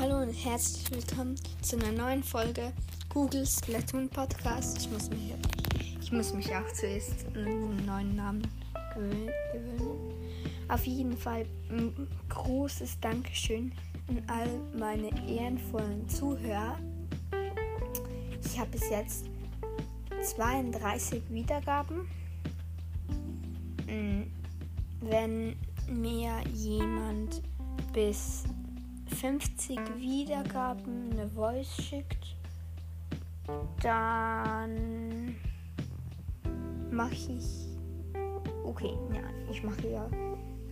herzlich willkommen zu einer neuen Folge Google Splatoon Podcast. Ich muss mich, ich muss mich auch zuerst einen neuen Namen gewöhnen. Auf jeden Fall ein großes Dankeschön an all meine ehrenvollen Zuhörer. Ich habe bis jetzt 32 Wiedergaben. Hm, wenn mir jemand bis 50 Wiedergaben eine Voice schickt, dann mache ich. Okay, ja, ich mache ja.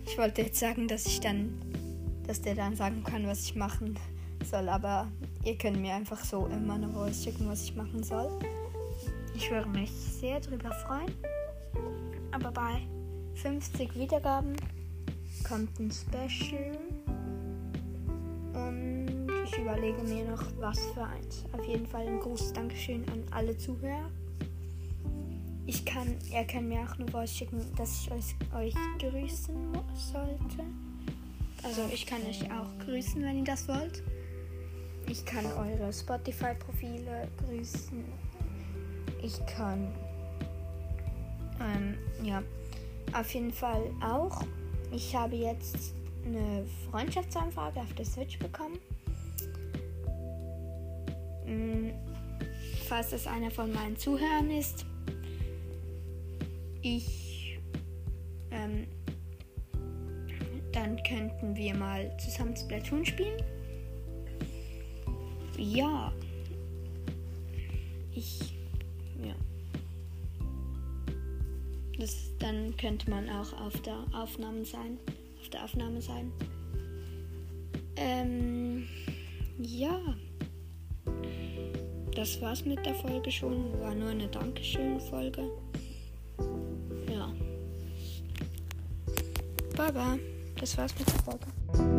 Ich wollte jetzt sagen, dass ich dann, dass der dann sagen kann, was ich machen soll, aber ihr könnt mir einfach so immer eine Voice schicken, was ich machen soll. Ich würde mich sehr drüber freuen. Aber bei 50 Wiedergaben kommt ein Special. Und ich überlege mir noch, was für eins. Auf jeden Fall ein großes Dankeschön an alle Zuhörer. Ich kann, er kann mir auch eine Voice schicken, dass ich euch, euch grüßen sollte. Also ich kann euch auch grüßen, wenn ihr das wollt. Ich kann eure Spotify-Profile grüßen. Ich kann, ähm, ja, auf jeden Fall auch. Ich habe jetzt eine Freundschaftsanfrage auf der Switch bekommen. Mm, falls es einer von meinen Zuhörern ist, ich, ähm, dann könnten wir mal zusammen Splatoon spielen. Ja. Ich, ja. Das, dann könnte man auch auf der Aufnahme sein der Aufnahme sein. Ähm, ja. Das war's mit der Folge schon. War nur eine Dankeschön-Folge. Ja. Baba, das war's mit der Folge.